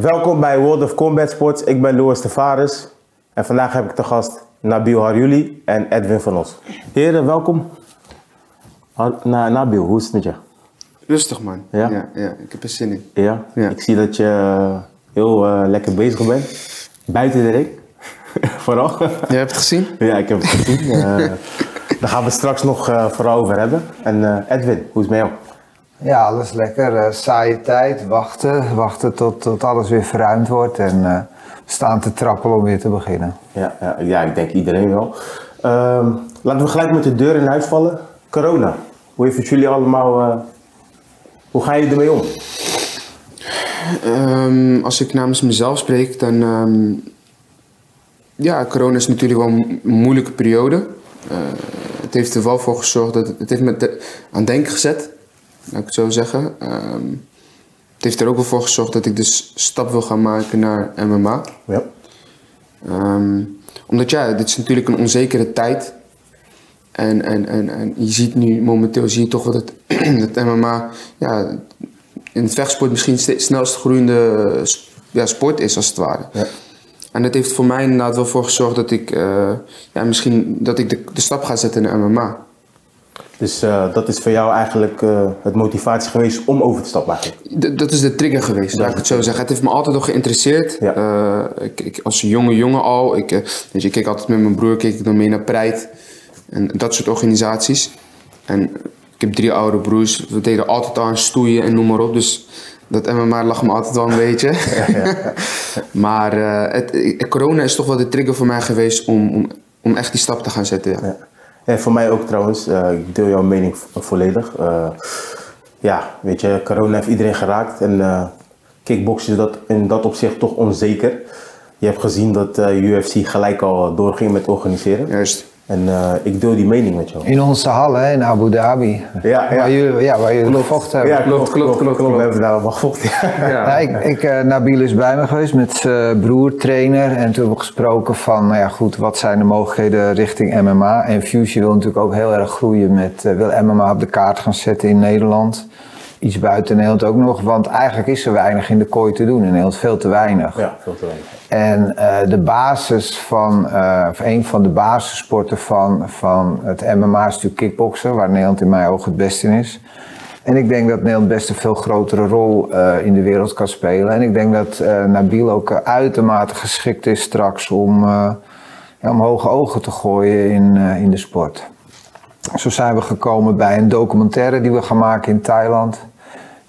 Welkom bij World of Combat Sports. Ik ben Louis Tavares en vandaag heb ik te gast Nabil Harjuli en Edwin van Os. Heren, welkom. Har- Na, Nabil, hoe is het met je? Rustig man. Ja? Ja, ja, ik heb er zin in. Ja? Ja. Ik zie dat je eh, heel eh, lekker bezig bent. Buiten de ring. vooral. Jij hebt het gezien? ja, ik heb het gezien. Eh, daar gaan we straks nog eh, vooral over hebben. En Edwin, hoe is het met jou? Ja, alles lekker. Eh, saaie tijd, wachten. Wachten tot, tot alles weer verruimd wordt. En eh, staan te trappelen om weer te beginnen. Ja, ja, ja ik denk iedereen wel. Ehm, laten we gelijk met de deur in huis vallen. Corona. Hoe heeft het jullie allemaal... eh, hoe gaan jullie ermee om? Ehm, als ik namens mezelf spreek, dan... ehm, ja, corona is natuurlijk wel een moeilijke periode. Eh, het heeft er wel voor gezorgd dat... Het heeft me aan het denken gezet, laat ik het zo zeggen. Ehm, het heeft er ook wel voor gezorgd dat ik dus stap wil gaan maken naar MMA. Ja. Ehm, omdat ja, dit is natuurlijk een onzekere tijd. En, en, en, en je ziet nu momenteel zie je toch wel dat, dat MMA ja, in het vechtsport misschien de snelst groeiende ja, sport is als het ware. Ja. En dat heeft voor mij inderdaad wel voor gezorgd dat ik eh, ja, misschien dat ik de, de stap ga zetten naar MMA. Dus eh, dat is voor jou eigenlijk eh, het motivatie geweest om over te stappen eigenlijk. D- dat is de trigger geweest, laat ik het zo zeggen. Het heeft me altijd al geïnteresseerd. Ja. Eh, ik, ik, als jonge jongen al. Ik, je, ik keek altijd met mijn broer keek ik dan mee naar Pride. En dat soort organisaties. En ik heb drie oude broers. We deden altijd aan stoeien en noem maar op. Dus dat MMA lag me altijd wel een beetje. maar het, corona is toch wel de trigger voor mij geweest om, om, om echt die stap te gaan zetten. En voor mij ook trouwens, eh, ik deel jouw mening vo- volledig. Eh, ja, weet je, corona heeft iedereen geraakt en eh kickboksen is dat in dat opzicht toch onzeker. Je hebt gezien dat UFC gelijk al doorging met organiseren. Juist. En eh, ik deel die mening met jou. In onze hal hè, in Abu Dhabi. Ja, ja. Waar jullie, ja, waar jullie gevochten hebben. Ja, klopt, klopt, klopt, klopt. We hebben daar allemaal gevochten. Ja. Ja, ik, ik, eh, Nabil is bij me geweest met zijn broer, trainer. En toen hebben we gesproken van, nou ja goed, wat zijn de mogelijkheden richting MMA. En Fusion wil natuurlijk ook heel erg groeien met, eh, wil MMA op de kaart gaan zetten in Nederland. Iets buiten Nederland ook nog, want eigenlijk is er weinig in de kooi te doen in Nederland, veel te weinig. Ja, veel te weinig. En eh, de basis van, eh, of een van de basissporten van, van het MMA is natuurlijk kickboksen, waar Nederland in mijn ogen het beste in is. En ik denk dat Nederland best een veel grotere rol eh, in de wereld kan spelen. En ik denk dat Nabil ook uitermate geschikt is straks om, ja, om hoge ogen te gooien in, in de sport. Zo zijn we gekomen bij een documentaire die we gaan maken in Thailand.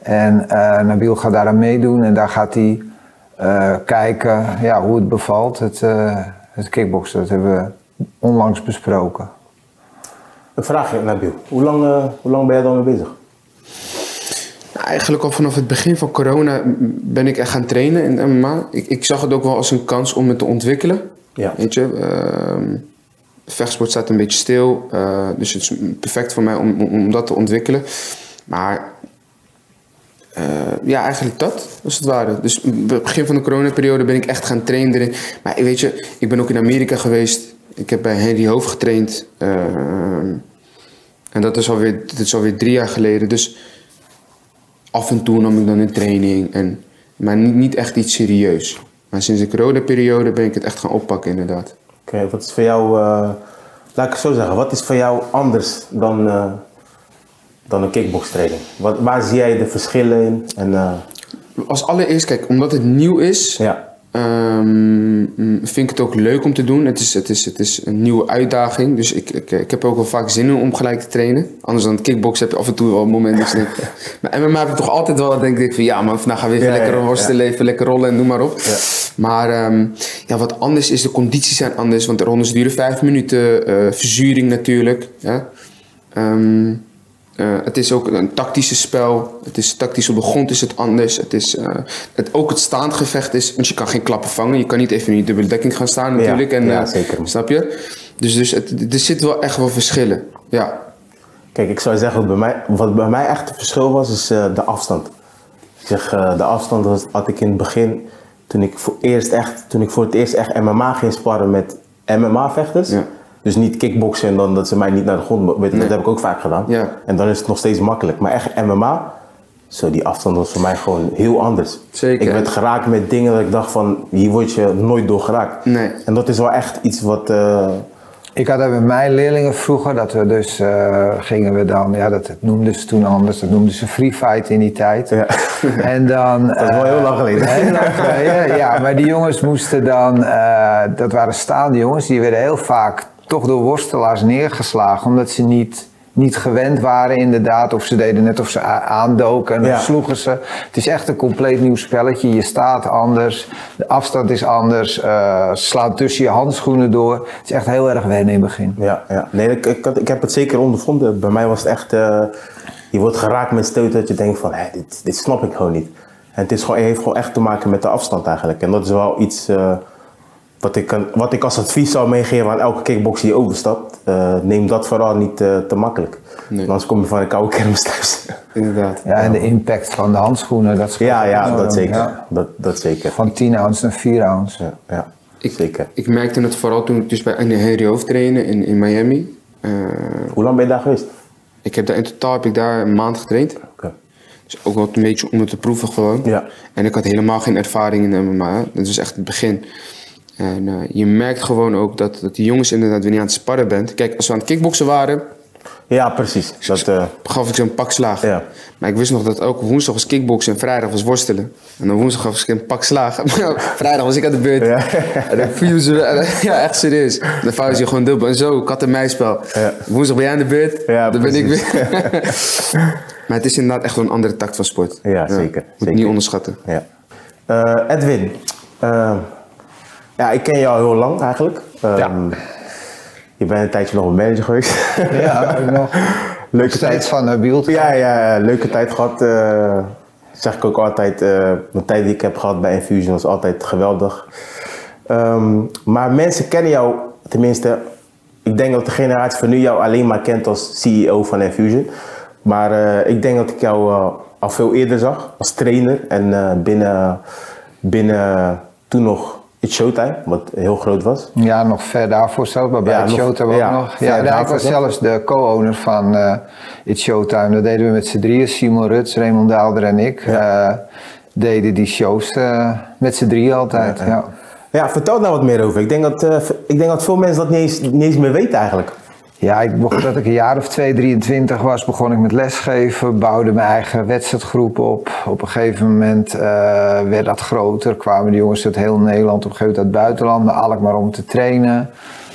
En eh, Nabil gaat daaraan meedoen en daar gaat hij eh, kijken ja, hoe het bevalt, het, eh het kickboksen. Dat hebben we onlangs besproken. Een vraagje, Nabil. Hoe lang, eh, hoe lang ben jij dan mee bezig? Nou, Eigenlijk al vanaf het begin van corona ben ik echt gaan trainen in MMA. Ik, ik zag het ook wel als een kans om me te ontwikkelen. Ja. Weet je, ehm, vechtsport staat een beetje stil. eh, dus het is perfect voor mij om, om, om dat te ontwikkelen. Maar eh, ja, eigenlijk dat, als het ware. Dus het begin van de coronaperiode ben ik echt gaan trainen erin. Maar weet je, ik ben ook in Amerika geweest. Ik heb bij Henry Hoofd getraind. ehm, en dat is, alweer, dat is alweer drie jaar geleden. Dus af en toe nam ik dan een training. En, maar niet, niet echt iets serieus. Maar sinds de coronaperiode ben ik het echt gaan oppakken, inderdaad. Oké, wat is voor jou, eh, laat ik het zo zeggen, wat is voor jou anders dan, eh, dan een kickbokstraining? Wat, waar zie jij de verschillen in? En, eh, Als allereerst, kijk, omdat het nieuw is, ja, ehm, vind ik het ook leuk om te doen. Het is, het is, het is een nieuwe uitdaging. Dus ik, ik, ik heb ook wel vaak zin in om gelijk te trainen. Anders dan kickboksen heb je af en toe wel een moment dat je denkt... Maar MMA heb ik toch altijd wel, denk ik, van ja man, vandaag gaan we even Ja, lekker ja, worstelen, even lekker rollen en noem maar op. Ja. Maar ehm, ja, wat anders is, de condities zijn anders. Want de rondes duren vijf minuten, eh, verzuring natuurlijk. Ja. Ehm, eh, het is ook een tactische spel. Het is tactisch op de grond is het anders. Het is, eh, het, ook het staand gevecht is, want je kan geen klappen vangen. Je kan niet even in die dubbele dekking gaan staan natuurlijk. en, ja, eh, zeker. Snap je? Dus, dus het, er zitten wel echt wel verschillen. Ja. kijk, ik zou zeggen, wat bij mij, wat bij mij echt het verschil was, is de afstand. Ik zeg, de afstand was, had ik in het begin, toen ik, voor eerst echt, toen ik voor het eerst echt MMA ging sparren met MMA-vechters. Ja. Dus niet kickboksen en dan dat ze mij niet naar de grond... Weet, je, Dat heb ik ook vaak gedaan. Ja. En dan is het nog steeds makkelijk. Maar echt MMA, Zo, die afstand was voor mij gewoon heel anders. Zeker. Ik werd geraakt met dingen dat ik dacht van, hier word je nooit door geraakt. Nee. En dat is wel echt iets wat, eh, Ik had dat met mijn leerlingen vroeger, dat we dus eh, gingen we dan, ja dat, dat noemden ze toen anders, dat noemden ze free fight in die tijd. Ja. En dan... Dat is wel heel lang geleden. Heel lang geleden, ja. Maar die jongens moesten dan, eh, dat waren staande jongens, die werden heel vaak toch door worstelaars neergeslagen, omdat ze niet, niet gewend waren inderdaad. Of ze deden net of ze aandoken en Ja. sloegen ze. Het is echt een compleet nieuw spelletje. Je staat anders, de afstand is anders, eh slaat tussen je handschoenen door. Het is echt heel erg wennen in het begin. Ja, ja. Nee, ik, ik, heb het zeker ondervonden. Bij mij was het echt, eh, je wordt geraakt met stoot dat je denkt van, hé, dit, dit snap ik gewoon niet. En het, is gewoon, het heeft gewoon echt te maken met de afstand eigenlijk. En dat is wel iets eh, wat, ik, kan- wat ik als advies zou meegeven aan elke kickboxer die overstapt. Eh, neem dat vooral niet eh, te makkelijk. Nee. Want Anders kom je van een koude kermis thuis. Inderdaad. Ja, en de impact van de handschoenen, dat scheelt ja, ja, enorm. dat zeker. Ja. Dat, dat zeker. Van 10 ounce naar 4 ounce. Ja, ja Ik, zeker. ik merkte het vooral toen ik dus bij Henry Hoofd trainde in, in Miami. Eh, Hoe lang ben je daar geweest? ik heb daar in totaal heb ik daar een maand getraind. Oké. Dus ook wel een beetje om het te proeven gewoon. Ja. En ik had helemaal geen ervaring in MMA. Dat was echt het begin. En eh, je merkt gewoon ook dat, dat die jongens inderdaad weer niet aan het sparren bent. Kijk, als we aan het kickboksen waren, Ja, precies. Dat, eh, gaf ik zo'n pak slaag. Ja. Maar ik wist nog dat ook woensdag was kickboksen en vrijdag was worstelen. En dan woensdag gaf ik een pak slaag. Vrijdag was ik aan de beurt. Ja. En dan viel ze, ja, echt serieus. Dan vouw je ze gewoon dubbel. En zo, kat en muisspel. Ja. Woensdag ben jij aan de beurt, Ja, dan ben ik weer. maar het is inderdaad echt wel een andere tak van sport. Ja, zeker, Moet zeker. niet onderschatten. Ja. Eh, Edwin, ja, ik ken jou heel lang eigenlijk. Ehm, Je bent een tijdje nog een manager geweest. Ja, ook nog. leuke tijd. van uh, Bielt. Ja, ja, leuke tijd gehad. eh, zeg ik ook altijd. eh de tijd die ik heb gehad bij Infusion was altijd geweldig. Ehm, maar mensen kennen jou, tenminste, ik denk dat de generatie van nu jou alleen maar kent als CEO van Infusion. Maar eh, ik denk dat ik jou eh, al veel eerder zag als trainer. En eh, binnen, binnen toen nog It's Showtime, wat heel groot was. Ja, nog ver daarvoor zelf, maar bij Ja, Showtime ook ja, nog. Ja, nou, ik was zelfs de co-owner van eh It's Showtime. Dat deden we met z'n drieën, Simon Ruts, Raymond Daalder en ik. eh, deden die shows eh, met z'n drieën altijd, ja. Ja, vertel daar wat meer over. Ik denk dat, ik denk dat veel mensen dat niet eens, niet eens meer weten eigenlijk. Ja, ik dat ik een jaar of 2, 23 was, begon ik met lesgeven, bouwde mijn eigen wedstrijdgroep op. Op een gegeven moment eh, werd dat groter, kwamen de jongens uit heel Nederland, op een gegeven moment uit het buitenland, naar Alkmaar om te trainen.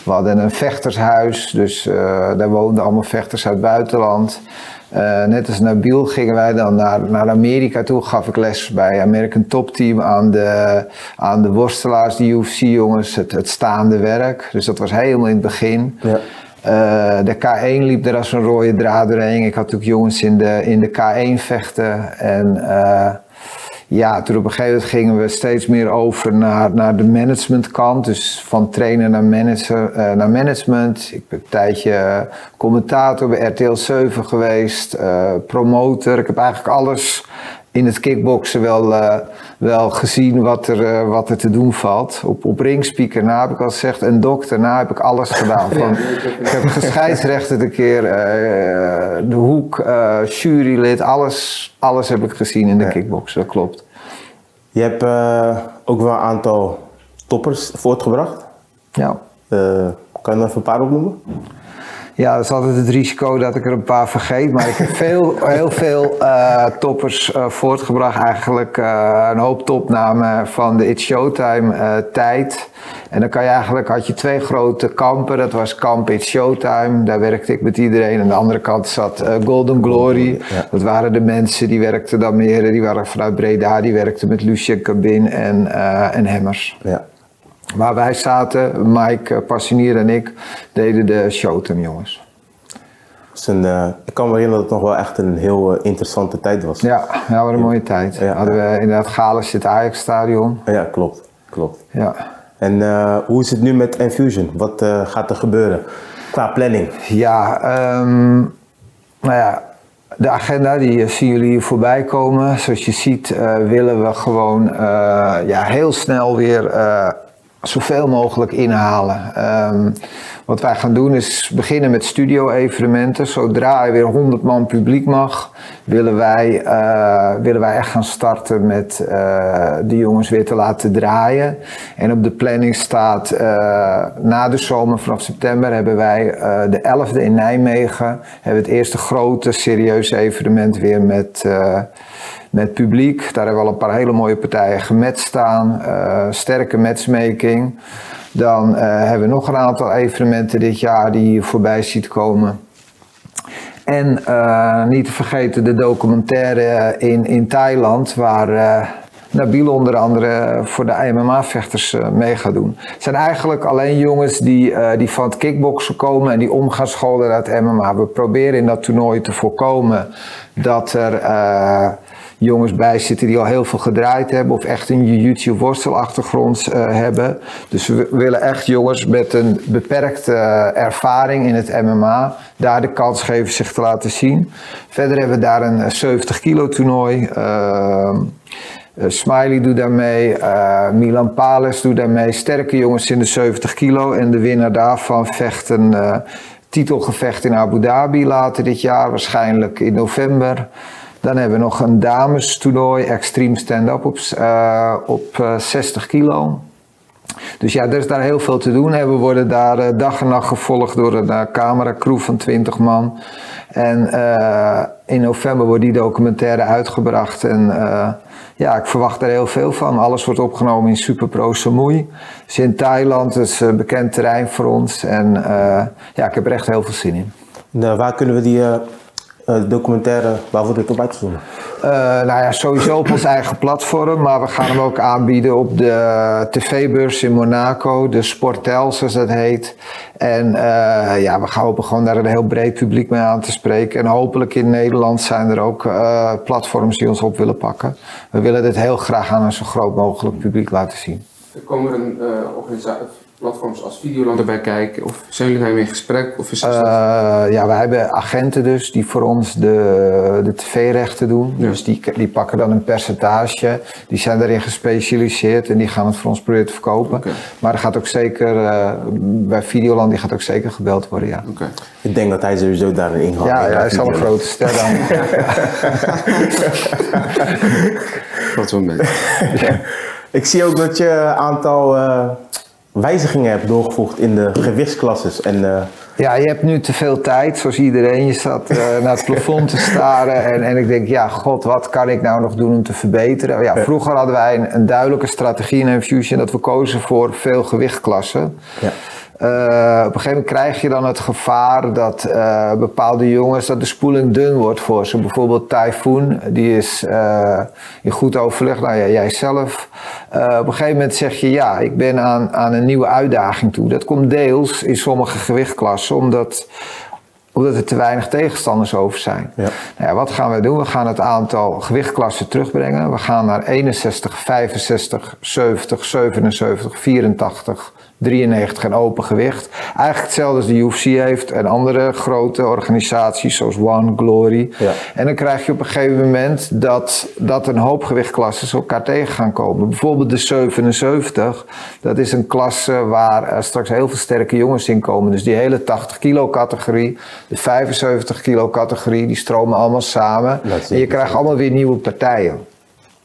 We hadden een vechtershuis, dus eh, daar woonden allemaal vechters uit het buitenland. Eh, net als Nabil gingen wij dan naar, naar Amerika toe, gaf ik les bij American Top Team aan de, aan de worstelaars, de UFC-jongens, het, het staande werk. Dus dat was helemaal in het begin. Ja. Eh, de K1 liep er als een rode draad doorheen. Ik had natuurlijk jongens in de, in de K1 vechten. En eh, ja, toen op een gegeven moment gingen we steeds meer over naar, naar de managementkant. Dus van trainer naar, manager, eh, naar management. Ik ben een tijdje commentator bij RTL 7 geweest. promotor. Ik heb eigenlijk alles in het kickboksen wel, eh, wel gezien wat er, eh, wat er te doen valt. Op, op ringspeaker na heb ik al gezegd en dokter na heb ik alles gedaan. Van, ik heb gescheidsrechter een keer, eh, de hoek, jurylid, alles, alles heb ik gezien in de kickboksen, dat klopt. Je hebt ook wel een aantal toppers voortgebracht. Ja. Kan je er even een paar opnoemen? Ja, dat is altijd het risico dat ik er een paar vergeet. Maar ik heb veel, heel veel eh, toppers eh, voortgebracht. Eigenlijk eh, een hoop topnamen van de It's Showtime tijd. En dan kan je eigenlijk, had je twee grote kampen. Dat was kamp It's Showtime. Daar werkte ik met iedereen. Aan de andere kant zat Golden Glory. Ja. Dat waren de mensen die werkten dan meer. Die waren vanuit Breda. Die werkten met Lucien Cabin en, en Hemmers. Ja. Waar wij zaten, Mike eh, Passinier en ik, deden de Showtime jongens. Een, eh, ik kan me herinneren dat het nog wel echt een heel eh, interessante tijd was. Ja, ja wat een mooie tijd. Ja. Hadden we inderdaad Gales het Ajax-stadion. Ja, klopt. klopt. Ja. En hoe is het nu met Infusion? Wat gaat er gebeuren qua planning? Ja, ehm, nou ja, de agenda die zien jullie hier voorbij komen. Zoals je ziet willen we gewoon ja, heel snel weer zoveel mogelijk inhalen. Ehm, wat wij gaan doen is beginnen met studio-evenementen. Zodra er weer 100 man publiek mag, willen wij, uh, willen wij echt gaan starten met uh, de jongens weer te laten draaien. En op de planning staat uh, na de zomer vanaf september hebben wij de 11e in Nijmegen. Hebben het eerste grote serieuze evenement weer met met publiek. Daar hebben we al een paar hele mooie partijen gemet staan. Uh, sterke matchmaking. Dan uh, hebben we nog een aantal evenementen dit jaar die je voorbij ziet komen. En uh, niet te vergeten de documentaire in, in Thailand, waar Nabil onder andere voor de MMA-vechters mee gaat doen. Het zijn eigenlijk alleen jongens die, die van het kickboksen komen en die om gaan scholen uit MMA. We proberen in dat toernooi te voorkomen dat er jongens bij zitten die al heel veel gedraaid hebben of echt een jiu-jitsu worstelachtergrond uh, hebben. Dus we willen echt jongens met een beperkte uh, ervaring in het MMA daar de kans geven zich te laten zien. Verder hebben we daar een 70 kilo toernooi. Uh, Smiley doet daarmee, uh, Milan Pales doet daarmee. Sterke jongens in de 70 kilo. En de winnaar daarvan vecht een titelgevecht in Abu Dhabi later dit jaar, waarschijnlijk in november. Dan hebben we nog een damestoernooi, Extreme Stand-Up op, uh, op uh, 60 kilo. Dus ja, er is daar heel veel te doen. En we worden daar uh, dag en nacht gevolgd door een cameracrew van 20 man. En in november wordt die documentaire uitgebracht. En ja, ik verwacht er heel veel van. Alles wordt opgenomen in Superpro Samui. Dus in Thailand, is een bekend terrein voor ons. En ja, ik heb er echt heel veel zin in. Nou, waar kunnen we die documentaire, waar wordt dit op uitgezonden? Uh, nou ja, sowieso op ons eigen platform, maar we gaan hem ook aanbieden op de tv-beurs in Monaco, de Sportel zoals dat heet. En uh, ja, we gaan hopen gewoon daar een heel breed publiek mee aan te spreken. En hopelijk in Nederland zijn er ook uh, platforms die ons op willen pakken. We willen dit heel graag aan een zo groot mogelijk publiek laten zien. Er komen er een organisatie platforms als Videoland erbij kijken? Of zijn jullie daarmee in gesprek? Of is uh, ja, wij hebben agenten dus die voor ons de, de tv-rechten doen. Ja. Dus die, die pakken dan een percentage. Die zijn daarin gespecialiseerd en die gaan het voor ons proberen te verkopen. Okay. Maar er gaat ook zeker, uh, bij Videoland, die gaat ook zeker gebeld worden, ja. Okay. Ik denk dat hij sowieso daar een ingang Ja, ja hij is al een grote ster dan. Wat wel mee. Ik zie ook dat je een aantal uh, wijzigingen hebt doorgevoegd in de gewichtsklasses. En, uh... Ja, je hebt nu te veel tijd, zoals iedereen. Je staat uh, naar het plafond te staren. En, en ik denk, ja, god, wat kan ik nou nog doen om te verbeteren? Ja, vroeger hadden wij een, een duidelijke strategie in Infusion dat we kozen voor veel gewichtklassen. Ja. Uh, op een gegeven moment krijg je dan het gevaar dat uh, bepaalde jongens, dat de spoeling dun wordt voor ze. Bijvoorbeeld Typhoon, die is uh, in goed overleg, nou ja, jij zelf. op een gegeven moment zeg je, ja, ik ben aan, aan een nieuwe uitdaging toe. Dat komt deels in sommige gewichtklassen, omdat omdat er te weinig tegenstanders over zijn. Ja. Nou ja, wat gaan we doen? We gaan het aantal gewichtklassen terugbrengen. We gaan naar 61, 65, 70, 77, 84, 93 en open gewicht. Eigenlijk hetzelfde als de UFC heeft en andere grote organisaties zoals One, Glory. Ja. En dan krijg je op een gegeven moment dat, dat een hoop gewichtklassen elkaar tegen gaan komen. Bijvoorbeeld de 77, dat is een klasse waar straks heel veel sterke jongens in komen. Dus die hele 80 kilo categorie, de 75 kilo categorie, die stromen allemaal samen. En je krijgt allemaal weer nieuwe partijen.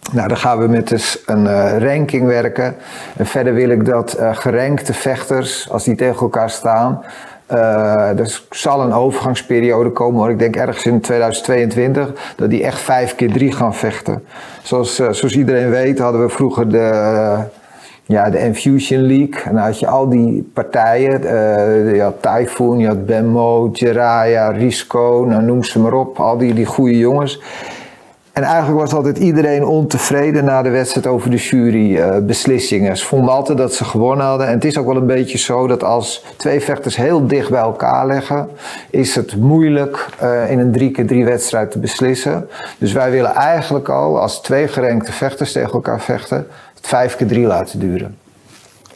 Nou, dan gaan we met dus een uh, ranking werken. En verder wil ik dat uh, gerankte vechters, als die tegen elkaar staan, uh, er zal een overgangsperiode komen hoor. Ik denk ergens in 2022 dat die echt vijf keer drie gaan vechten. Zoals, zoals iedereen weet hadden we vroeger de, ja, de Infusion League. En dan had je al die partijen. je had Typhoon, je had Risco, nou noem ze maar op. Al die, die goede jongens. En eigenlijk was altijd iedereen ontevreden na de wedstrijd over de jurybeslissingen. Uh, ze vonden altijd dat ze gewonnen hadden. En het is ook wel een beetje zo dat als twee vechters heel dicht bij elkaar leggen, is het moeilijk uh, in een drie keer drie wedstrijd te beslissen. Dus wij willen eigenlijk al, als twee gerenkte vechters tegen elkaar vechten, het vijf keer drie laten duren.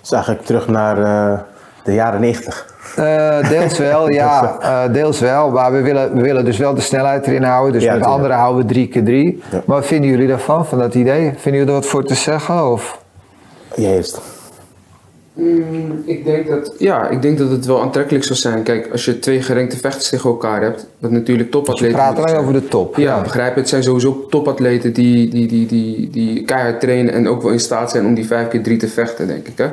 Dus eigenlijk terug naar uh, de jaren negentig. Uh, deels wel, ja. Uh, deels wel. Maar we willen, we willen dus wel de snelheid erin houden. Dus ja, met anderen houden we drie keer drie. Ja. Maar wat vinden jullie daarvan, van dat idee? Vinden jullie er wat voor te zeggen? Of? Jij eerst. Mm, ik denk dat, ja, ik denk dat het wel aantrekkelijk zou zijn. Kijk, als je twee gerankte vechters tegen elkaar hebt, wat natuurlijk We topatleten praten moeten alleen over de top. Ja, begrijp je. Het zijn sowieso topatleten die, die, die, die, die keihard trainen en ook wel in staat zijn om die 5 keer 3 te vechten, denk ik. Hè?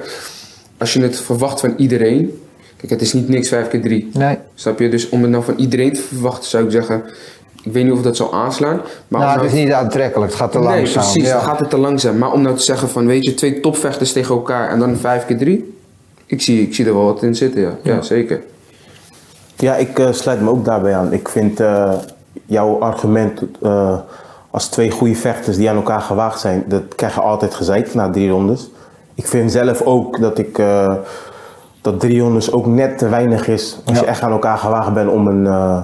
Als je het verwacht van iedereen, kijk, het is niet niks 5 keer 3. Nee. Snap je? Dus om het nou van iedereen te verwachten, zou ik zeggen, ik weet niet of dat zal aanslaan. Maar Nou, het is nou- niet aantrekkelijk, het gaat te Nee, langzaam. precies, Ja. dan gaat het te langzaam. Maar om nou te zeggen van, weet je, twee topvechters tegen elkaar en dan 5 keer 3, ik zie, ik zie er wel wat in zitten, ja. Ja, zeker. Ja, ik eh, sluit me ook daarbij aan. Ik vind eh, jouw argument eh, als twee goede vechters die aan elkaar gewaagd zijn, dat krijg je altijd gezeik na drie rondes. Ik vind zelf ook dat ik eh, dat drie rondes ook net te weinig is als je echt aan elkaar gewaagd bent om een eh,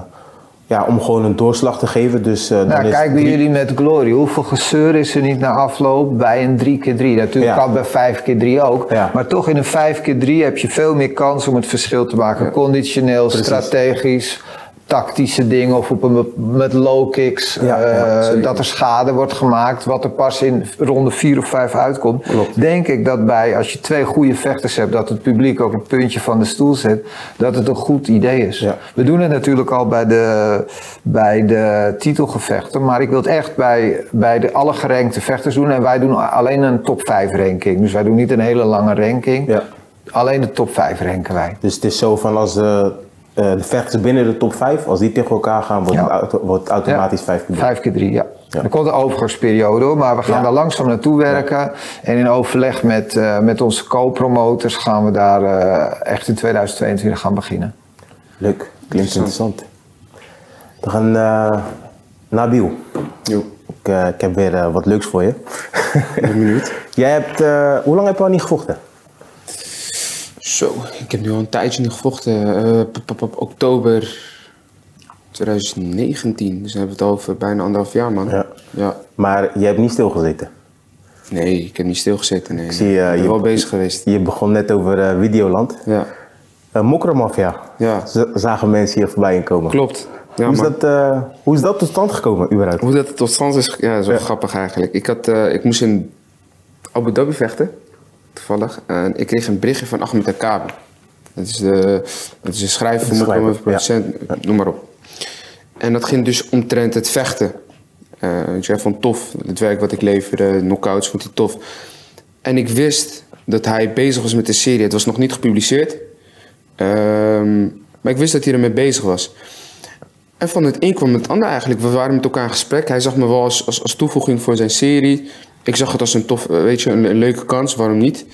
ja, om gewoon een doorslag te geven. Dus, dan Nou, kijk bij drie- jullie met Glory. Hoeveel gezeur is er niet na afloop bij een 3x3? Natuurlijk Ja. kan bij 5x3 ook. Ja. Maar toch in een 5x3 heb je veel meer kans om het verschil te maken. Conditioneel, strategisch, tactische dingen of op een, met low kicks. Ja, eh, ja, dat er schade wordt gemaakt, wat er pas in ronde 4 of 5 uitkomt. Klopt. Denk ik dat bij, als je twee goede vechters hebt, dat het publiek ook een puntje van de stoel zet, dat het een goed idee is. Ja. We doen het natuurlijk al bij de, bij de titelgevechten, maar ik wil het echt bij, bij de alle gerankte vechters doen. En wij doen alleen een top 5 ranking. Dus wij doen niet een hele lange ranking. Alleen de top 5 ranken wij. Dus het is zo van als de, eh, de vechters binnen de top 5, als die tegen elkaar gaan, wordt, Ja. het, auto- wordt het automatisch 5 keer. 5 keer 3, ja. Ja. Er komt een overgangsperiode hoor, maar we gaan Ja. daar langzaam naartoe werken. En in overleg met, eh, met onze co-promoters gaan we daar eh, echt in 2022 gaan beginnen. Leuk, klinkt interessant. We gaan eh Nabil. Jo, Ik, ik heb weer wat leuks voor je. ik ben benieuwd. Jij hebt, eh, hoe lang heb je al niet gevochten? Zo, ik heb nu al een tijdje niet gevochten. Eh, p- p- p- oktober 2019. Dus dan hebben we het over bijna anderhalf jaar, man. Ja. ja. Maar je hebt niet stilgezeten. Nee, ik heb niet stilgezeten. Nee. zie, eh, ik ben je- wel bezig geweest. Je begon net over eh, Videoland. Ja, Uh, Mokromafia. Ja. Z- zagen mensen hier voorbij komen. klopt. Ja, hoe, is dat, hoe is dat tot stand gekomen, überhaupt? Hoe dat tot stand is, ja, is wel grappig eigenlijk. Ik, had, ik moest in Abu Dhabi vechten, toevallig. En ik kreeg een berichtje van Ahmed Akabi. Dat is de, dat is de schrijver, De schrijver, producent, noem maar op. En dat ging dus omtrent het vechten. Eh ik zei van tof, het werk wat ik leverde, knockouts, vond hij tof. En ik wist dat hij bezig was met de serie. Het was nog niet gepubliceerd. Ehm, maar ik wist dat hij ermee bezig was. En van het een kwam het ander eigenlijk. We waren met elkaar in gesprek. Hij zag me wel als, als, als toevoeging voor zijn serie. Ik zag het als een tof, eh, weet je, een, een leuke kans, waarom niet?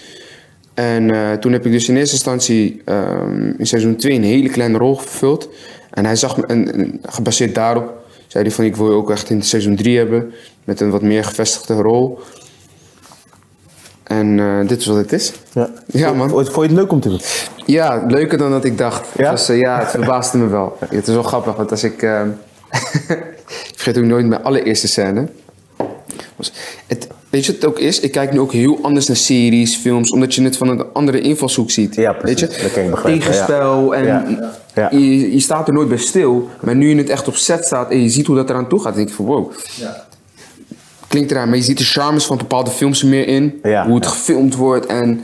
En eh, toen heb ik dus in eerste instantie ehm, in seizoen 2 een hele kleine rol vervuld. En hij zag me, en, en gebaseerd daarop, zei hij van ik wil je ook echt in seizoen 3 hebben. Met een wat meer gevestigde rol. En eh, dit is wat het is. Ja, Ja, man. Vond, je het leuk om te doen? Ja, leuker dan dat ik dacht. Ja? Ja, het verbaasde me wel. Het is wel grappig, want als ik... eh, ik vergeet ook nooit mijn allereerste scène. Het, weet je wat het ook is? Ik kijk nu ook heel anders naar series, films, omdat je het van een andere invalshoek ziet. Ja, precies. Weet je? Dat kan ik begrijpen, Tegenspel en Ja. Ja. Je, je staat er nooit bij stil. Maar nu je het echt op set staat en je ziet hoe dat eraan toe gaat, denk ik van wow. Klinkt eraan, maar je ziet de charmes van bepaalde films er meer in. Ja. Hoe het gefilmd wordt en...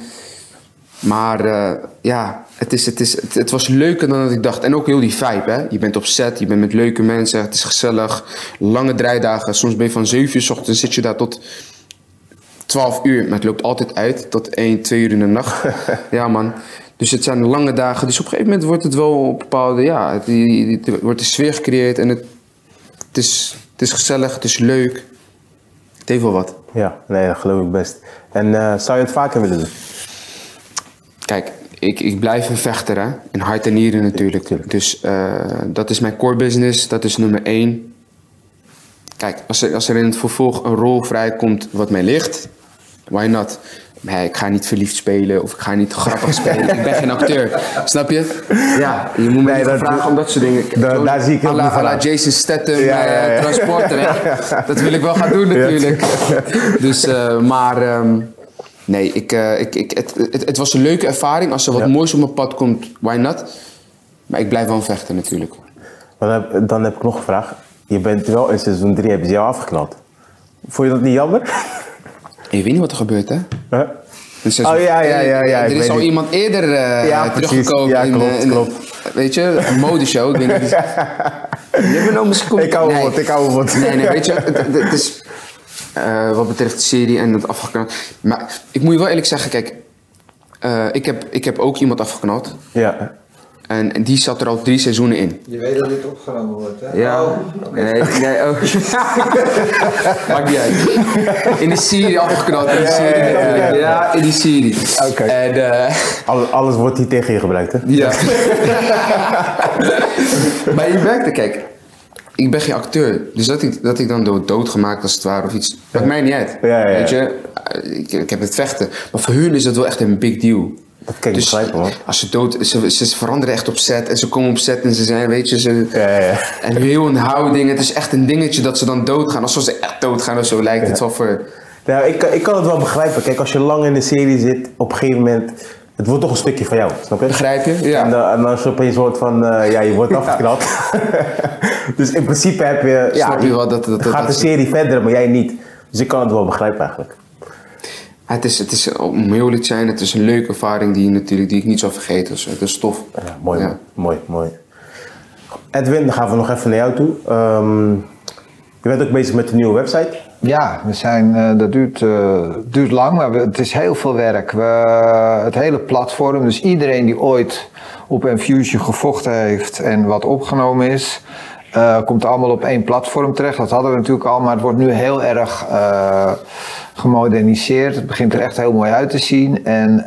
Maar eh, ja, het, is, het, is, het, het was leuker dan dat ik dacht. En ook heel die vibe, hè. Je bent op set, je bent met leuke mensen, het is gezellig. Lange draaidagen, soms ben je van 7 uur s ochtends, zit je daar tot 12 uur. Maar het loopt altijd uit, tot 1, 2 uur in de nacht. ja, man. Dus het zijn lange dagen. Dus op een gegeven moment wordt het wel op bepaalde, ja, het, het- het wordt de sfeer gecreëerd. En het, het, is, het is gezellig, het is leuk. Het heeft wel wat. Ja, nee, dat geloof ik best. En eh, zou je het vaker willen doen? Kijk, ik, ik blijf een vechter, hè. In hart en nieren natuurlijk. tuurlijk. Dus eh, dat is mijn core business. Dat is nummer één. Kijk, als er, als er in het vervolg een rol vrijkomt wat mij ligt, why not? Maar ik ga niet verliefd spelen of ik ga niet grappig spelen. ik ben geen acteur. Snap je? Ja, je moet Nee, dat- vragen om dat soort dingen. Daar- zie ik heel la- van la. Jason Statham, Ja, eh, ja, ja. transporter. Hè? Dat wil ik wel gaan doen natuurlijk. Dus, eh, maar ehm, nee, ik, eh, ik, ik, het, het, het was een leuke ervaring. Als er wat Ja. moois op mijn pad komt, why not? Maar ik blijf wel een vechter natuurlijk. Maar dan, heb, dan heb ik nog een vraag. Je bent wel in seizoen 3 hebben ze jou afgeknald. Vond je dat niet jammer? Je weet niet wat er gebeurt, hè? Huh? Dus Oh, ja, ja, ja, ja, ik Er is al iemand eerder eh, Ja, teruggekomen Ja, in, klopt, eh, in, klopt. weet je, een modeshow. Ik weet niet. Je bent nou misschien Ik hou nee. wat, ik hou wat. Nee, nee, weet je, het, het- het is eh, wat betreft de serie en het afgeknald. Maar ik moet je wel eerlijk zeggen, kijk, eh, ik, heb, ik heb ook iemand afgeknald. Ja. En, en die zat er al drie seizoenen in. Je weet dat dit opgenomen wordt, hè? Ja. Nee, nee, oh. Maakt niet uit. In de serie afgeknald. In de serie. Ja, in die serie. Oké. En, eh, Al- alles wordt hier tegen je gebruikt, hè? ja. maar je merkt er, kijk. Ik ben geen acteur. Dus dat ik, dat ik dan dood, doodgemaakt als het ware of iets. Maakt mij niet uit. Ja, ja. Weet je, eh, ik, ik heb het vechten. Maar voor hun is dat wel echt een big deal. Dat kan ik Dus begrijpen, man. als ze dood, ze, ze veranderen echt op set en ze komen op set en ze zijn, weet je, ze, en heel een houding. Het is echt een dingetje dat ze dan doodgaan. Alsof ze echt doodgaan of zo lijkt het wel voor. Nou, ik, ik kan het wel begrijpen. Kijk, als je lang in de serie zit, op een gegeven moment... Het wordt toch een stukje van jou, snap je? Begrijp je? Ja. En, dan, en als je opeens hoort van, eh, ja, je wordt afgeknapt. dus in principe heb je... Ja, Snap je wel dat- dat- dat- gaat de serie verder, maar jij niet. Dus ik kan het wel begrijpen eigenlijk. Het is, het is, om heel eerlijk te zijn, het is een leuke ervaring die, je natuurlijk, die ik niet zal vergeten. Dus het is tof. Ja, mooi, Ja. mooi, mooi. Edwin, dan gaan we nog even naar jou toe. Ehm, je bent ook bezig met de nieuwe website. Ja, we zijn, eh, dat duurt, eh, duurt lang, maar het is heel veel werk. We, het hele platform, dus iedereen die ooit op Enfusion gevochten heeft en wat opgenomen is, eh, komt allemaal op één platform terecht. Dat hadden we natuurlijk al, maar het wordt nu heel erg gemoderniseerd. Het begint er echt heel mooi uit te zien. En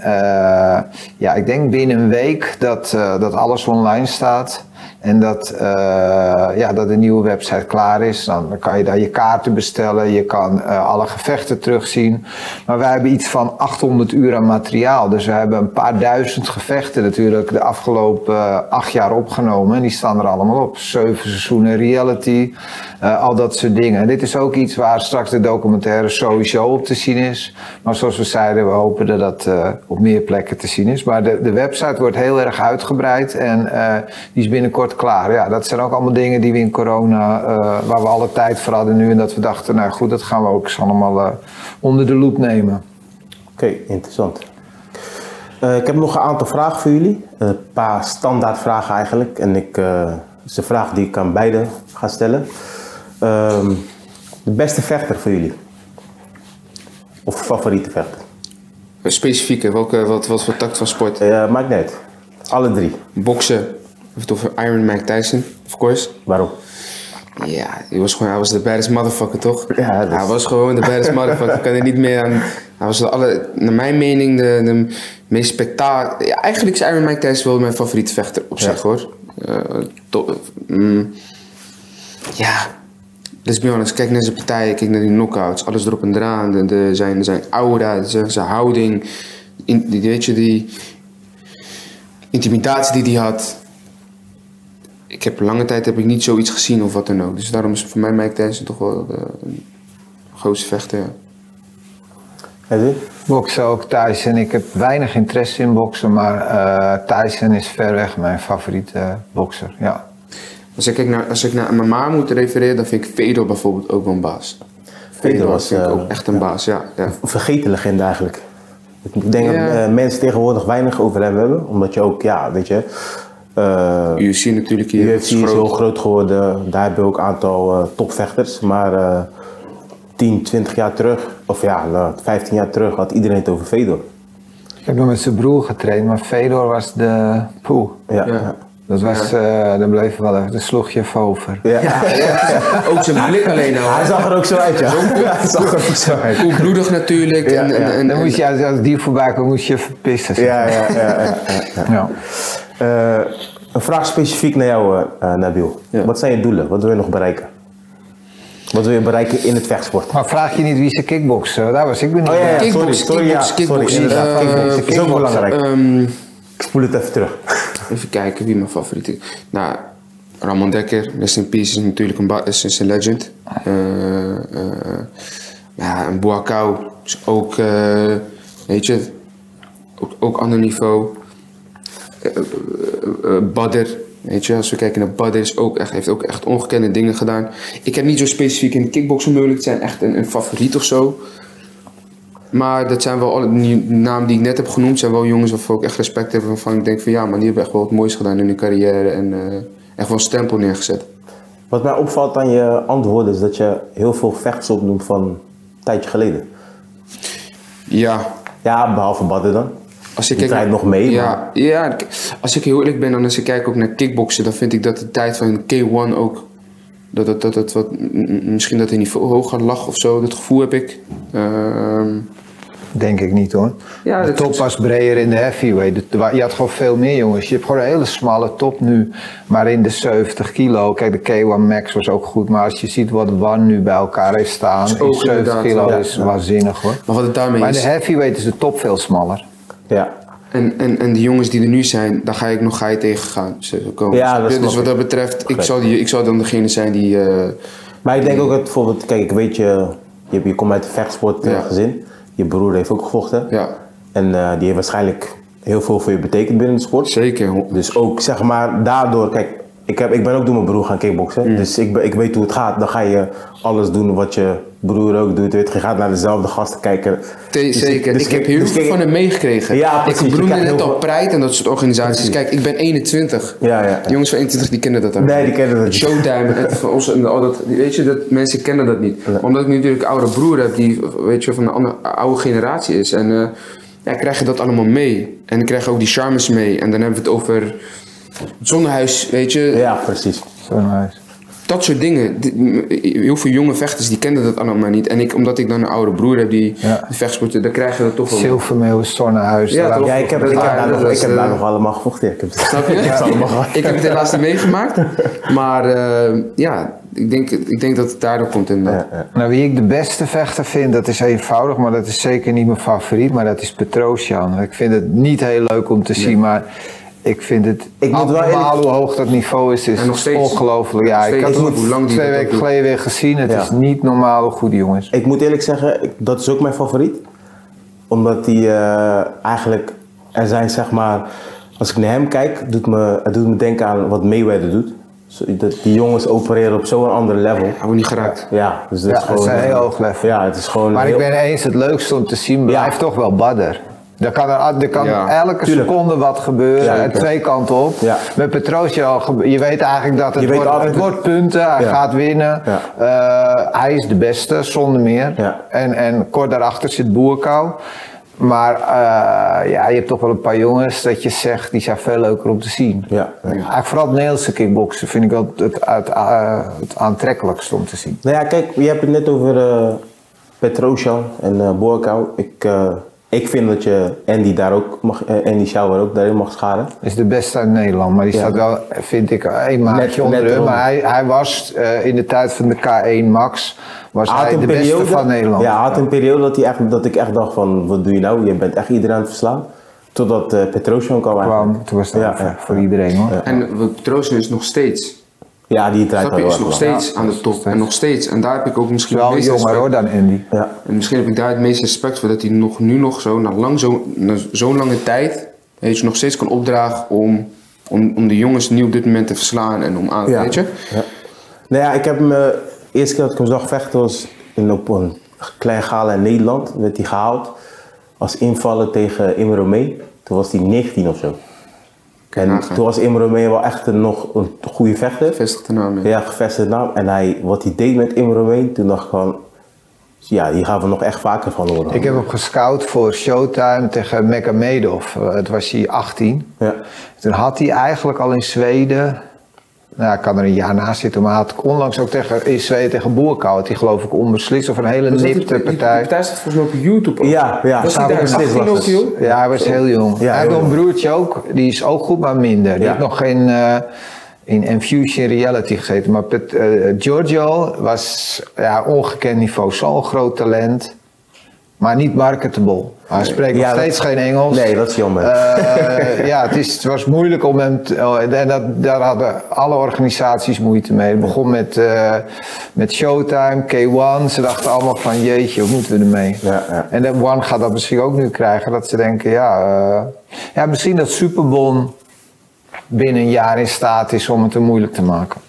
ja, ik denk binnen een week dat, dat alles online staat. En dat, eh, ja, dat de nieuwe website klaar is. Dan kan je daar je kaarten bestellen. Je kan eh, alle gevechten terugzien. Maar wij hebben iets van 800 uur aan materiaal. Dus we hebben een paar duizend gevechten natuurlijk de afgelopen eh, acht jaar opgenomen. En die staan er allemaal op. Zeven seizoenen reality. al dat soort dingen. En dit is ook iets waar straks de documentaire sowieso op te zien is. Maar zoals we zeiden, we hopen dat dat op meer plekken te zien is. Maar de, de website wordt heel erg uitgebreid en die is binnenkort klaar. Ja, dat zijn ook allemaal dingen die we in corona, eh, waar we alle tijd voor hadden nu. En dat we dachten, nou goed, dat gaan we ook eens allemaal eh, onder de loep nemen. Oké, interessant. Eh, ik heb nog een aantal vragen voor jullie. Een paar standaard vragen eigenlijk. En ik, eh, het is een vraag die ik aan beide ga stellen. Ehm, de beste vechter voor jullie? Of favoriete vechter? Specifieke, welke, wat, wat voor tak van sport? Maakt niet uit. Alle drie. Boksen. Het over Iron Mike Tyson, of course. Waarom? Ja, hij was gewoon, hij was de baddest motherfucker, toch? Ja, dat is- Hij was gewoon de baddest motherfucker. Ik kan er niet meer aan. Hij was de alle, naar mijn mening de, de meest spektakel. Ja, eigenlijk is Iron Mike Tyson wel mijn favoriete vechter op zich, hoor. To- mm, ja, let's be honest. Kijk naar zijn partijen, kijk naar die knockouts. Alles erop en eraan. De, de, zijn, zijn aura, zijn, zijn houding. In, die, weet je, die intimidatie die hij had ik heb lange tijd heb ik niet zoiets gezien of wat dan ook. Dus daarom is voor mij Mike Tyson toch wel de, een grootste vechter. Ja. Boksen ook Tyson. Ik heb weinig interesse in boksen, maar eh Tyson is ver weg mijn favoriete eh, bokser. Ja. Als ik, naar, als ik naar MMA moet refereren, dan vind ik Fedor bijvoorbeeld ook wel een baas. Fedor was, vind ik eh, ook echt een baas, ja. ja. Een vergeten legende eigenlijk. Ik denk Ja. dat eh, mensen tegenwoordig weinig over hem hebben. Omdat je ook, ja, weet je... eh, UFC natuurlijk hier. UFC is heel groot geworden. Daar hebben we ook een aantal eh, topvechters. Maar eh 10, 20 jaar terug, of ja, nou, 15 jaar terug, had iedereen het over Fedor. Ik heb nog met zijn broer getraind, maar Fedor was de poeh. Ja. Dat was, eh daar bleef wel even, daar sloeg je even over. Ja. Ook zijn blik alleen al. Hij zag er ook zo uit, ja. Hij zag er ook zo uit. Koelbloedig natuurlijk. Ja, en, en, ja. en, Dan moest je, als als die voorbij kwam, moest je even pissen. zeg. Ja, ja, ja. Eh, een vraag specifiek naar jou, eh, eh, Nabil. Ja. Wat zijn je doelen? Wat wil je nog bereiken? Wat wil je bereiken in het vechtsport? Maar vraag je niet wie ze kickboksen? Daar was ik benieuwd Oh ja, ja. Kickbox, sorry, sorry, ja, kickbox, sorry, kickbox. Eh, is ook belangrijk. Ehm, Ik spoel het even terug. Even kijken wie mijn favoriet is. Nou, Ramon Dekker, Rest in Peace, is natuurlijk een, is, is een legend. Eh, eh, ja, en Boakau is ook, eh, weet je, ook, ook ander niveau. Eh, eh, eh, Badr, weet je, als we kijken naar Badr, is ook echt, heeft ook echt ongekende dingen gedaan. Ik heb niet zo specifiek in kickboksen moeilijk te zijn, echt een, een favoriet of zo. Maar dat zijn wel alle die namen die ik net heb genoemd, zijn wel jongens waarvoor ik echt respect heb. Waarvan ik denk van ja, maar die hebben echt wel wat moois gedaan in hun carrière. En echt wel een stempel neergezet. Wat mij opvalt aan je antwoorden is dat je heel veel vechters opnoemt van een tijdje geleden. Ja, Ja, behalve Badden dan. Als ik kijk naar- nog mee, Ja, ja, k- als ik heel eerlijk ben, dan als ik kijk ook naar kickboksen, dan vind ik dat de tijd van K1 ook. Dat het, dat het wat, misschien dat hij niet veel hoger lag of zo, dat gevoel heb ik. Ehm, Denk ik niet hoor. Ja, de dat top was breder in de heavyweight. Je had gewoon veel meer jongens. Je hebt gewoon een hele smalle top nu. Maar in de 70 kilo. Kijk, de K1 Max was ook goed. Maar als je ziet wat One nu bij elkaar heeft staan. Is In ook 70 inderdaad, kilo ja. is waanzinnig hoor. maar wat het daarmee Maar is. de heavyweight is de top veel smaller. Ja. En, en, en de jongens die er nu zijn, daar ga ik nog ga je tegen gaan. Komen. Ja, dat dus wat dat betreft, ik zal, die, ik zal dan degene zijn die. eh, Maar ik denk ook dat bijvoorbeeld, kijk, ik weet je, je, je komt uit een vechtsport eh, Ja. gezin. Je broer heeft ook gevochten. ja, En eh, die heeft waarschijnlijk heel veel voor je betekend binnen de sport. zeker. Dus ook zeg maar daardoor, kijk, ik, heb, ik ben ook door mijn broer gaan kickboksen. Mm. Dus ik, ik weet hoe het gaat. Dan ga je alles doen wat je broer ook doet. Weet, je gaat naar dezelfde gasten kijken. Dus zeker. dus ik heb heel dus veel van hem meegekregen. Ja, precies. Ik krijgt net al Pride en dat soort organisaties. Precies. Kijk, ik ben 21. Ja, ja. De jongens van 21 die kennen dat dan. Nee, die kennen dat niet. Showtime en van ons en al dat, weet je, dat mensen kennen dat niet. Omdat ik nu natuurlijk een oude broer heb die, weet je, van een andere oude generatie is. En eh, ja, krijg je dat allemaal mee. En dan krijg je ook die charmes mee. En dan hebben we het over het zonnehuis, weet je. Ja, precies. Zo nice. Dat soort dingen. Heel veel jonge vechters die kennen dat allemaal niet. En ik, omdat ik dan een oude broer heb die Ja. vechtsporten, dan krijg je dat toch wel. mee. Zilvermeeuw, Zonnehuis. Ja? Ja, ik heb, ik daar, nog, ik heb daar eh, nog allemaal gevochten. Ik heb het, Snap je? ik heb het allemaal gehad. Ik heb het helaas niet meegemaakt. Maar eh, ja, ik denk, ik denk dat het daardoor komt inderdaad. Ja, ja. Nou, wie ik de beste vechter vind, dat is eenvoudig, maar dat is zeker niet mijn favoriet, maar dat is Petrosjan. Ik vind het niet heel leuk om te zien, maar ik vind het Ik moet wel eerlijk- hoe hoog dat niveau is. Het is ongelooflijk. Ja, ik had het lang die twee weken geleden weer gezien. Het Ja. is niet normaal hoe goed die jongen is. Ik moet eerlijk zeggen, dat is ook mijn favoriet. Omdat hij eh, eigenlijk, er zijn zeg maar, als ik naar hem kijk, doet me, het doet me denken aan wat Mayweather doet. Dat Die jongens opereren op zo'n ander level. Hij wordt niet geraakt. Ja, dus dat Ja, is het gewoon... is een heel hoog level. Ja, het is gewoon Maar ik ben eens, het leukste om te zien blijft toch wel Badder. Er kan, er, er kan Ja, elke tuurlijk. seconde wat gebeuren, en klopt. twee kanten op. Ja. Met gebe- je weet eigenlijk dat het, wordt, het wordt punten, hij Ja. gaat winnen. Ja. Eh, hij is de beste, zonder meer. Ja. En, en kort daarachter zit Boerkou. Maar eh, ja, je hebt toch wel een paar jongens dat je zegt, die zijn veel leuker om te zien. Ja. Eigenlijk vooral het Nederlandse kickboksen vind ik wel het, het, het, eh, om te zien. Nou ja, kijk, je hebt het net over eh Petrosjan en eh Boerkou. Ik, eh, ik vind dat je Andy daar ook mag, eh, Andy Schauer ook daarin mag scharen. is de beste uit Nederland, maar die Ja. staat wel, vind ik, een maatje Net- onder net hem. Maar hij, hij was eh, in de tijd van de K1 Max, was Hij had hij de beste van Nederland. Ja, hij had een periode dat, hij echt, dat ik echt dacht van, wat doe je nou? Je bent echt iedereen aan het verslaan. Totdat eh Petrosjan kwam eigenlijk. kwam, toen was dat Ja, voor, iedereen hoor. Ja. En Troosten is nog steeds. Ja, die draait wel Is nog steeds aan de top. En nog steeds. En daar heb ik ook misschien het Wel meeste jonger respect hoor dan Andy. Ja. En misschien heb ik daar het meeste respect voor dat hij nog, nu nog zo, na lang zo, na zo'n lange tijd, weet je, nog steeds kan opdragen om, om, om de jongens nu op dit moment te verslaan en om aan, Ja. weet je. Ja. Nou ja, ik heb hem, eh, de eerste keer dat ik hem zag vechten was in, op een klein gala in Nederland. Werd hij gehaald als invaller tegen Imro Mee. Toen was hij 19 of zo. En nagaan. toen was Imro Mee wel echt een, nog een goede vechter. Vestigde naam. Ja. Ja, gevestigde naam. En hij, wat hij deed met Imro Mee, toen dacht ik van... Ja, hier gaan we nog echt vaker van horen. Ik heb hem gescout voor Showtime tegen Mekamedov. Eh, Het was hij 18. Ja. Toen had hij eigenlijk al in Zweden, nou ik kan er een jaar naast zitten, maar had onlangs ook tegen, Zweden tegen Boerkou, had hij geloof ik onbeslist of een hele die- nipte die- Die partij. partij staat volgens mij op YouTube ook. Ja, ja. Was hij daar ik beslist 18 ook, was het. joh? Ja, hij was heel jong. Ja, hij nog een broertje ook, die is ook goed, maar minder. Die Ja. heeft nog geen eh, in Infusion Reality gezeten. Maar Pet, eh, Giorgio was ja, ongekend niveau, zo'n groot talent. Maar niet marketable. Hij spreekt Ja, nog dat- steeds geen Engels. Nee, dat is jammer. Eh, ja, het, is, het was moeilijk om hem te, oh, en dat, daar hadden alle organisaties moeite mee. Het begon met, eh, met Showtime, K1. Ze dachten allemaal van jeetje, wat moeten we ermee? Ja, ja. En de One gaat dat misschien ook nu krijgen. Dat ze denken, ja, eh, ja misschien dat Superbon binnen een jaar in staat is om het hem moeilijk te maken.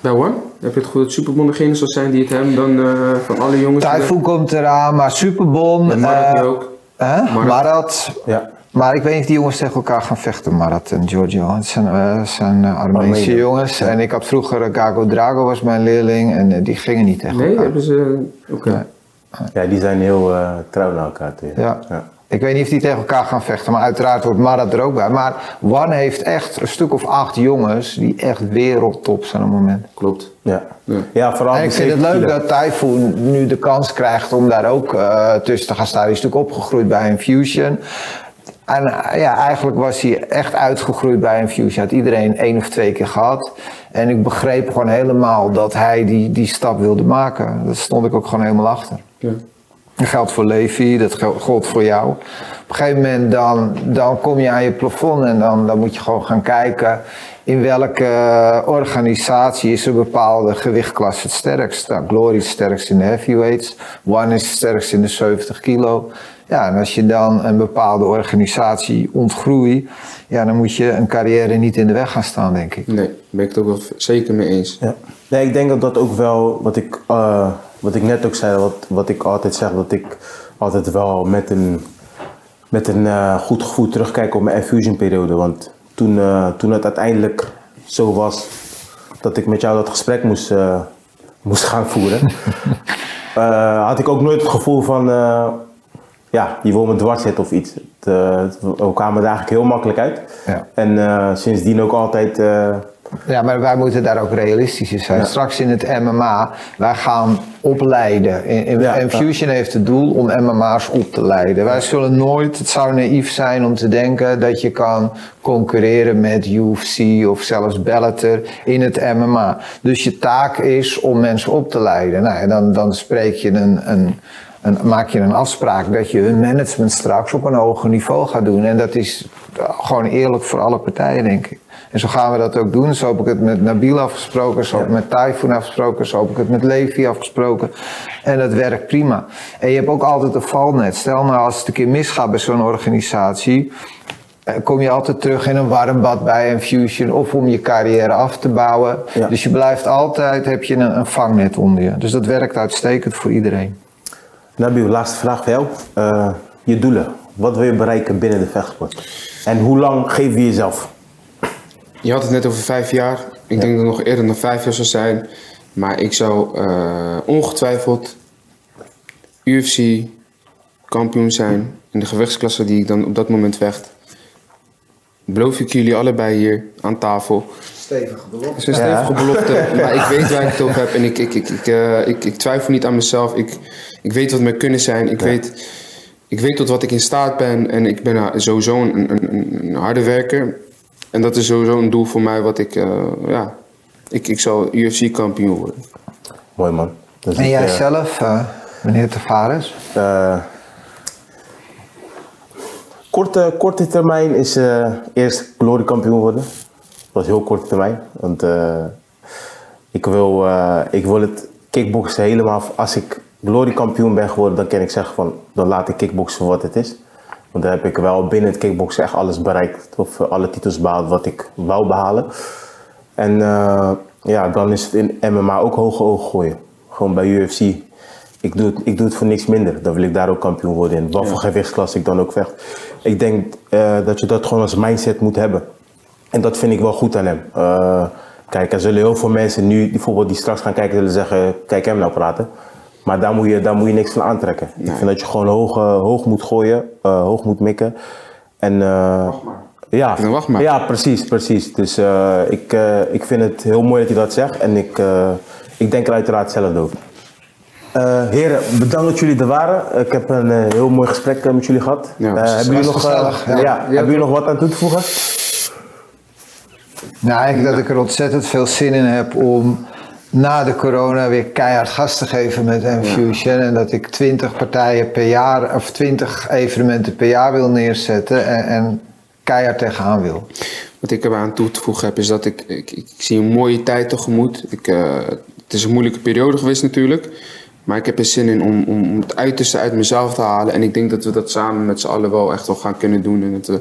Bij One? Heb je het goed dat Superbon degene zal zijn die het hem dan eh, van alle jongens... Typhoon komt eraan, maar Superbon. En Marat nu ook. hè? Marat. Marat. Ja. Maar ik weet niet of die jongens tegen elkaar gaan vechten, Marat en Giorgio. Het zijn, eh, zijn Armeense jongens. En ik had vroeger, Gago Drago was mijn leerling en die gingen niet tegen Nee, elkaar. hebben ze... Oké. Nee. ja, die zijn heel eh, trouw naar elkaar. toe, Ja. Ik weet niet of die tegen elkaar gaan vechten, maar uiteraard wordt Marat er ook bij. Maar One heeft echt een stuk of acht jongens die echt wereldtop zijn op het moment. Klopt. Ja. Ja. ja, vooral En ik vind het 70 leuk kilo. dat Typhoon nu de kans krijgt om daar ook eh, tussen te gaan staan. Hij is natuurlijk opgegroeid bij Infusion. En eh, ja, eigenlijk was hij echt uitgegroeid bij Infusion. Had iedereen één of twee keer gehad. En ik begreep gewoon helemaal dat hij die, die stap wilde maken. Daar stond ik ook gewoon helemaal achter. Ja. Dat geldt voor Levi, dat gel- geldt voor jou. Op een gegeven moment dan, dan kom je aan je plafond en dan, dan moet je gewoon gaan kijken in welke organisatie is een bepaalde gewichtklasse het sterkst. Nou, Glory is het sterkst in de heavyweights, One is het sterkst in de 70 kilo. Ja, en als je dan een bepaalde organisatie ontgroeit, ja, dan moet je een carrière niet in de weg gaan staan, denk ik. Nee, daar ben ik het ook wel zeker mee eens. Ja. Nee, ik denk dat dat ook wel, wat ik, eh, wat ik net ook zei, wat, wat ik altijd zeg, dat ik altijd wel met een, met een eh, goed gevoel terugkijk op mijn infusion periode. Want toen, eh, toen het uiteindelijk zo was dat ik met jou dat gesprek moest, eh, moest gaan voeren, had ik ook nooit het gevoel van, ja, je wil me dwars zitten of iets. Het, we kwamen er eigenlijk heel makkelijk uit. Ja. En sindsdien ook altijd... Ja, maar wij moeten daar ook realistisch in zijn. Ja. Straks in het MMA, wij gaan opleiden. Ja, Infusion heeft het doel om MMA's op te leiden. Wij zullen nooit, het zou naïef zijn om te denken dat je kan concurreren met UFC of zelfs Bellator in het MMA. Dus je taak is om mensen op te leiden. Nou, en dan, dan spreek je een, een, een, maak je een afspraak dat je hun management straks op een hoger niveau gaat doen. En dat is gewoon eerlijk voor alle partijen, denk ik. En zo gaan we dat ook doen. Zo heb ik het met Nabil afgesproken, zo heb ik met Typhoon afgesproken, zo heb ik het met Levi afgesproken. En dat werkt prima. En je hebt ook altijd een valnet. Stel nou als het een keer misgaat bij zo'n organisatie, eh, kom je altijd terug in een warm bad bij Infusion of om je carrière af te bouwen. Ja. Dus je blijft altijd, heb je een, een vangnet onder je. Dus dat werkt uitstekend voor iedereen. Nabil, laatste vraag voor jou. Eh, je doelen. Wat wil je bereiken binnen de vechtsport? En hoe lang geef je jezelf? Je had het net over vijf jaar. Ik denk dat het nog eerder dan vijf jaar zou zijn. Maar ik zou eh, ongetwijfeld UFC kampioen zijn in de gewichtsklasse die ik dan op dat moment vecht. Beloof ik jullie allebei hier aan tafel. Stevige belofte. Het is een stevige belofte, maar ik weet waar ik het over heb en ik, ik, ik, ik, eh, ik, ik twijfel niet aan mezelf. Ik, ik weet wat mijn kunnen zijn. Ik, weet, ik weet tot wat ik in staat ben en ik ben uh, sowieso een, een, een harde werker. En dat is sowieso een doel voor mij wat ik, eh, ja, ik, ik zal UFC kampioen worden. Mooi man. Dus En jij eh, zelf, eh, meneer Tavares? eh, korte, korte termijn is eh, eerst glory kampioen worden. Dat is heel korte termijn. Want eh, ik, wil, eh, ik wil het kickboksen helemaal... Als ik glory kampioen ben geworden, dan kan ik zeggen van... Dan laat ik kickboksen voor wat het is. Want dan heb ik wel binnen het kickboksen echt alles bereikt. Of eh, alle titels behaald wat ik wou behalen. En eh, ja, dan is het in MMA ook hoge ogen gooien. Gewoon bij UFC. Ik doe, het, ik doe het voor niks minder. Dan wil ik daar ook kampioen worden in. Wat voor gewichtsklasse ik dan ook vecht. Ik denk eh, dat je dat gewoon als mindset moet hebben. En dat vind ik wel goed aan hem. Kijk, er zullen heel veel mensen nu, bijvoorbeeld die straks gaan kijken, zullen zeggen: Kijk hem nou praten. Maar daar moet je, daar moet je niks van aantrekken. Ik vind dat je gewoon hoog, eh, hoog moet gooien, eh, hoog moet mikken. En, eh, Ja, Dan wacht maar. ja, precies, precies. Dus ik, ik vind het heel mooi dat hij dat zegt en ik, ik denk er uiteraard hetzelfde over. Heren, bedankt dat jullie er waren. Ik heb een heel mooi gesprek met jullie gehad. Ja, hebben jullie nog, gezellig, ja. ja. hebben jullie nog wat aan toe te voegen? Nou, eigenlijk dat ik er ontzettend veel zin in heb om na de corona weer keihard gas te geven met Infusion. En dat ik 20 partijen per jaar, of 20 evenementen per jaar wil neerzetten en, en keihard tegenaan wil. Wat ik eraan toe te voegen heb, is dat ik, ik, ik zie een mooie tijd tegemoet. Ik, eh, het is een moeilijke periode geweest natuurlijk. Maar ik heb er zin in om, om, om het uiterste uit mezelf te halen. En ik denk dat we dat samen met z'n allen wel echt wel gaan kunnen doen. En dat we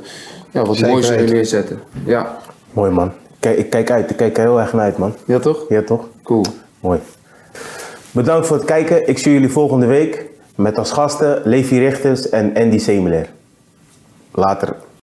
ja, wat Zeker moois zullen neerzetten. Ja. Mooi man. Kijk, ik kijk uit, ik kijk er heel erg naar uit man. ja, toch? Ja toch? Cool. Mooi. Bedankt voor het kijken. Ik zie jullie volgende week met als gasten Levi Richters en Andy Semeler. Later.